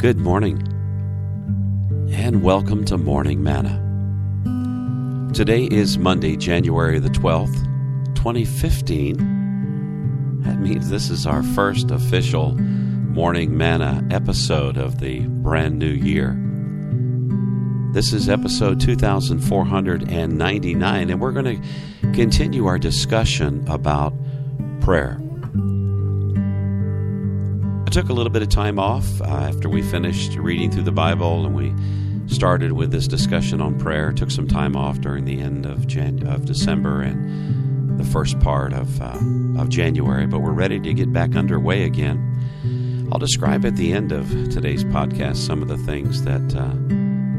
Good morning, and welcome to Morning Manna. Today is Monday, January the 12th, 2015. That means this is our first official Morning Manna episode of the brand new year. This is episode 2499, and we're going to continue our discussion about prayer. Took a little bit of time off uh, after we finished reading through the Bible and we started with this discussion on prayer. Took some time off during the end of Jan- of December and the first part of uh, of January, but we're ready to get back underway again. I'll describe at the end of today's podcast some of the things that uh,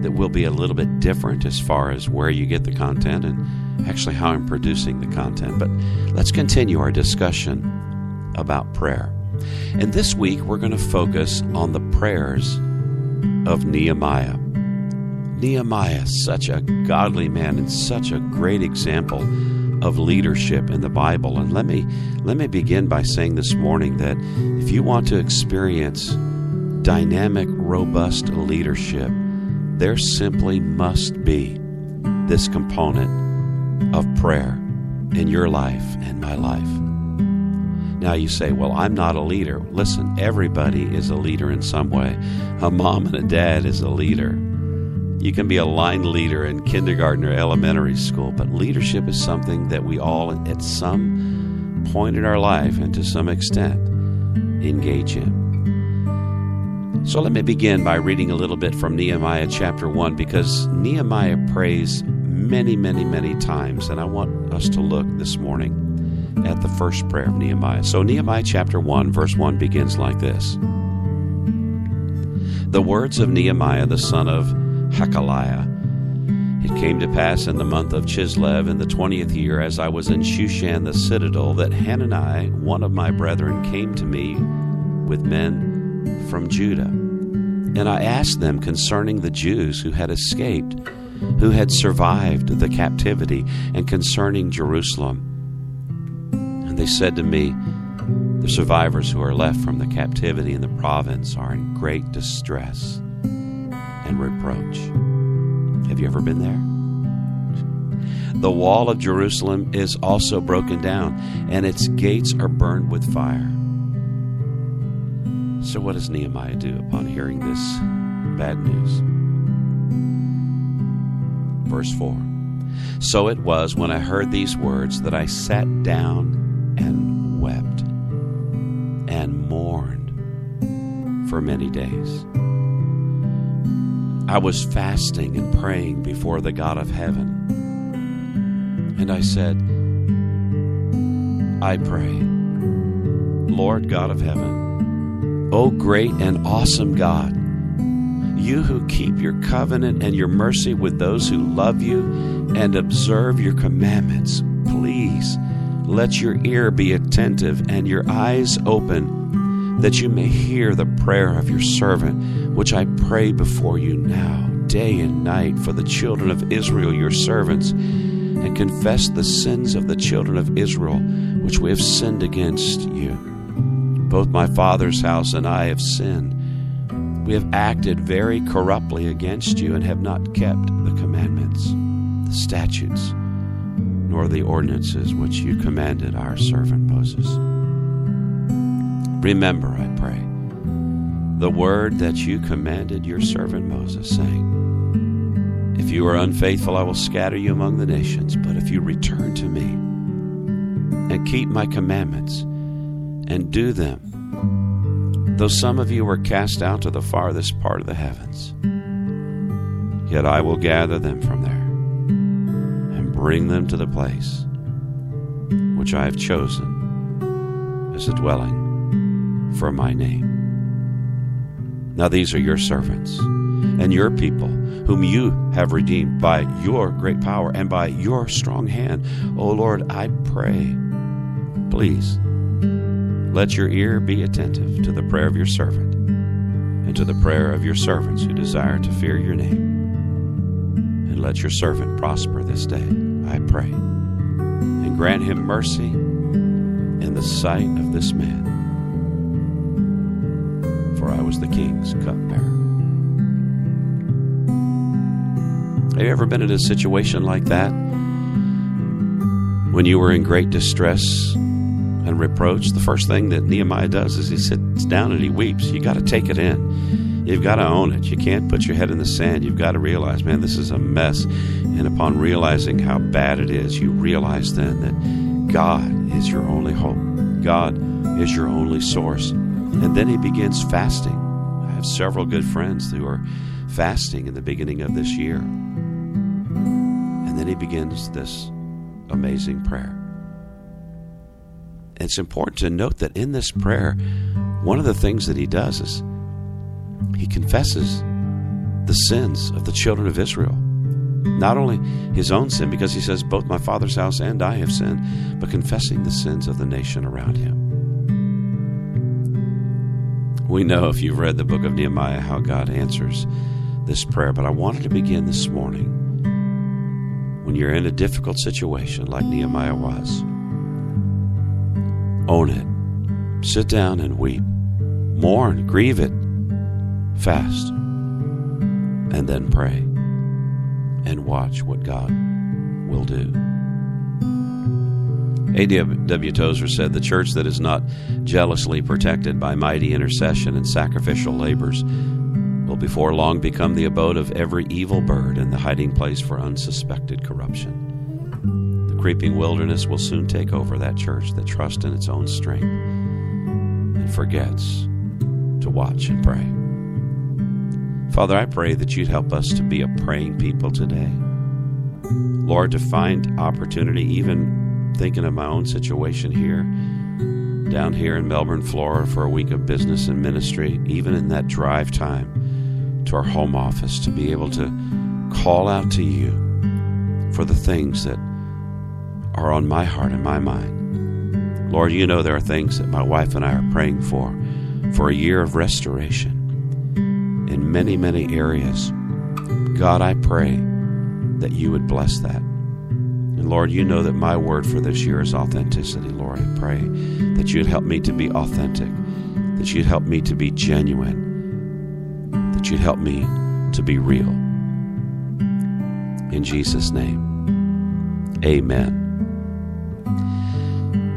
that will be a little bit different as far as where you get the content and actually how I'm producing the content. But let's continue our discussion about prayer. And this week we're going to focus on the prayers of Nehemiah. Nehemiah, such a godly man and such a great example of leadership in the Bible. And let me let me begin by saying this morning that if you want to experience dynamic, robust leadership, there simply must be this component of prayer in your life and my life. Now you say, well, I'm not a leader. Listen, everybody is a leader in some way. A mom and a dad is a leader. You can be a line leader in kindergarten or elementary school, but leadership is something that we all, at some point in our life and to some extent, engage in. So let me begin by reading a little bit from Nehemiah chapter 1 because Nehemiah prays many, many, many times, and I want us to look this morning at the first prayer of Nehemiah. So, Nehemiah chapter 1, verse 1 begins like this The words of Nehemiah, the son of Hachaliah. It came to pass in the month of Chislev in the twentieth year, as I was in Shushan the citadel, that Hanani, one of my brethren, came to me with men from Judah. And I asked them concerning the Jews who had escaped, who had survived the captivity, and concerning Jerusalem. And they said to me, The survivors who are left from the captivity in the province are in great distress and reproach. Have you ever been there? The wall of Jerusalem is also broken down, and its gates are burned with fire. So, what does Nehemiah do upon hearing this bad news? Verse 4 So it was when I heard these words that I sat down and wept and mourned for many days. I was fasting and praying before the God of heaven. And I said, I pray, Lord God of heaven, O great and awesome God, you who keep your covenant and your mercy with those who love you and observe your commandments, please let your ear be attentive and your eyes open that you may hear the prayer of your servant, which I pray before you now, day and night, for the children of Israel, your servants, and confess the sins of the children of Israel, which we have sinned against you. Both my father's house and I have sinned. We have acted very corruptly against you and have not kept the commandments, the statutes, nor the ordinances which you commanded our servant Moses. Remember, I pray, the word that you commanded your servant Moses, saying, If you are unfaithful, I will scatter you among the nations. But if you return to me and keep my commandments and do them, though some of you were cast out to the farthest part of the heavens, yet I will gather them from there bring them to the place which I have chosen as a dwelling for my name. Now these are your servants and your people, whom you have redeemed by your great power and by your strong hand. O Lord, I pray, please let your ear be attentive to the prayer of your servant and to the prayer of your servants who desire to fear your name. And let your servant prosper this day, I pray and grant him mercy in the sight of this man. For I was the king's cupbearer. Have you ever been in a situation like that? When you were in great distress and reproach, the first thing that Nehemiah does is he sits down and he weeps. You got to take it in. You've got to own it. You can't put your head in the sand. You've got to realize, man, this is a mess. And upon realizing how bad it is, you realize then that God is your only hope. God is your only source. And then he begins fasting. I have several good friends who are fasting in the beginning of this year. And then he begins this amazing prayer. It's important to note that in this prayer, one of the things that he does is he confesses the sins of the children of Israel. Not only his own sin, because he says, Both my father's house and I have sinned, but confessing the sins of the nation around him. We know if you've read the book of Nehemiah how God answers this prayer, but I wanted to begin this morning when you're in a difficult situation like Nehemiah was. Own it. Sit down and weep. Mourn, grieve it, fast, and then pray and watch what God will do. A.W. Tozer said, The church that is not jealously protected by mighty intercession and sacrificial labors will before long become the abode of every evil bird and the hiding place for unsuspected corruption. The creeping wilderness will soon take over that church that trusts in its own strength and forgets to watch and pray. Father, I pray that you'd help us to be a praying people today. Lord, to find opportunity, even thinking of my own situation here, down here in Melbourne, Florida, for a week of business and ministry, even in that drive time to our home office, to be able to call out to you for the things that are on my heart and my mind. Lord, you know there are things that my wife and I are praying for, for a year of restoration in many, many areas. God, I pray that you would bless that. And Lord, you know that my word for this year is authenticity. Lord, I pray that you'd help me to be authentic, that you'd help me to be genuine, that you'd help me to be real. In Jesus' name, amen.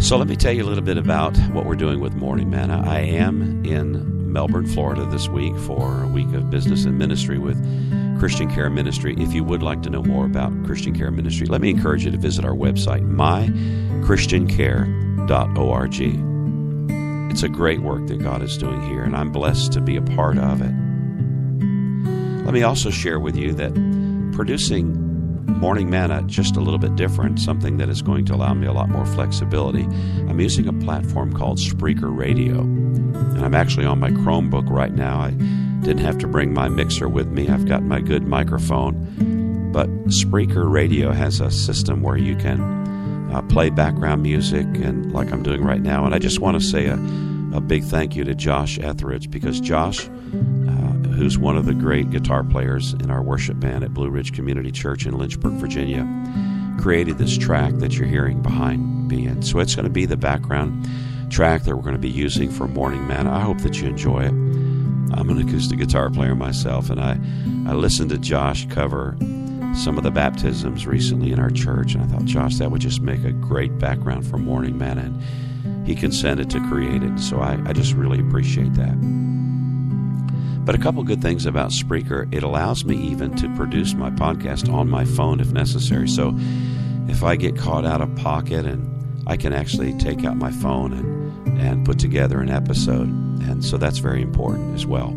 So let me tell you a little bit about what we're doing with Morning Manna. I am in Melbourne, Florida this week for a week of business and ministry with Christian Care Ministry. If you would like to know more about Christian Care Ministry, let me encourage you to visit our website, mychristiancare.org. It's a great work that God is doing here, and I'm blessed to be a part of it. Let me also share with you that producing Morning Manna just a little bit different, something that is going to allow me a lot more flexibility. I'm using a platform called Spreaker Radio, and I'm actually on my Chromebook right now. I didn't have to bring my mixer with me. I've got my good microphone. But Spreaker Radio has a system where you can uh, play background music, and like I'm doing right now. And I just want to say a, a big thank you to Josh Etheridge because Josh, uh, who's one of the great guitar players in our worship band at Blue Ridge Community Church in Lynchburg, Virginia, created this track that you're hearing behind me. And so it's going to be the background track that we're going to be using for Morning Manna. I hope that you enjoy it. I'm an acoustic guitar player myself, and I, I listened to Josh cover some of the baptisms recently in our church, and I thought, Josh, that would just make a great background for Morning Manna. And he consented to create it, so I, I just really appreciate that. But a couple good things about Spreaker, it allows me even to produce my podcast on my phone if necessary. So if I get caught out of pocket and I can actually take out my phone and, and put together an episode. And so that's very important as well.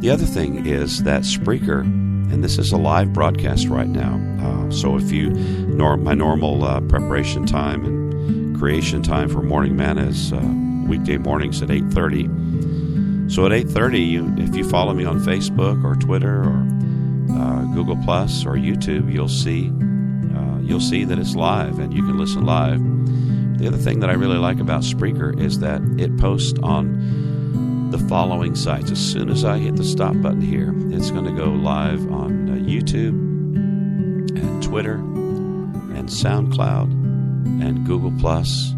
The other thing is that Spreaker, and this is a live broadcast right now. Uh, so if you, nor, my normal uh, preparation time and creation time for Morning Manna is uh, weekday mornings at 8.30. So at 8.30, you, if you follow me on Facebook or Twitter or uh, Google Plus or YouTube, you'll see you'll see that it's live and you can listen live. The other thing that I really like about Spreaker is that it posts on the following sites. As soon as I hit the stop button here, it's going to go live on uh, YouTube and Twitter and SoundCloud and Google Plus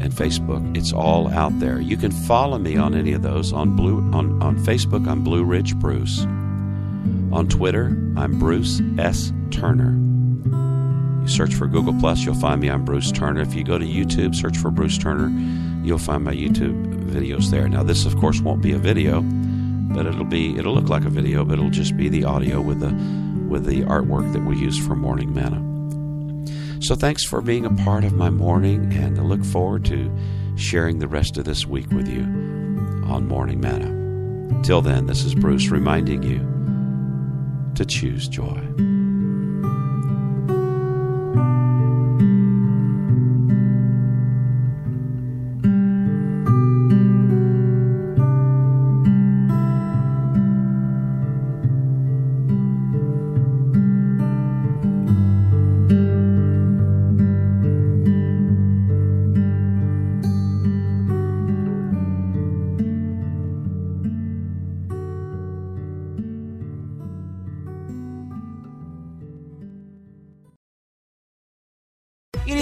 and Facebook. It's all out there. You can follow me on any of those. On Blue on, on Facebook, I'm Blue Ridge Bruce. On Twitter, I'm Bruce S. Turner. You search for Google Plus, you'll find me. I'm Bruce Turner. If you go to YouTube, search for Bruce Turner, you'll find my YouTube videos there. Now, this of course won't be a video, but it'll be it'll look like a video, but it'll just be the audio with the with the artwork that we use for Morning Manna. So thanks for being a part of my morning, and I look forward to sharing the rest of this week with you on Morning Manna. Till then, this is Bruce reminding you to choose joy.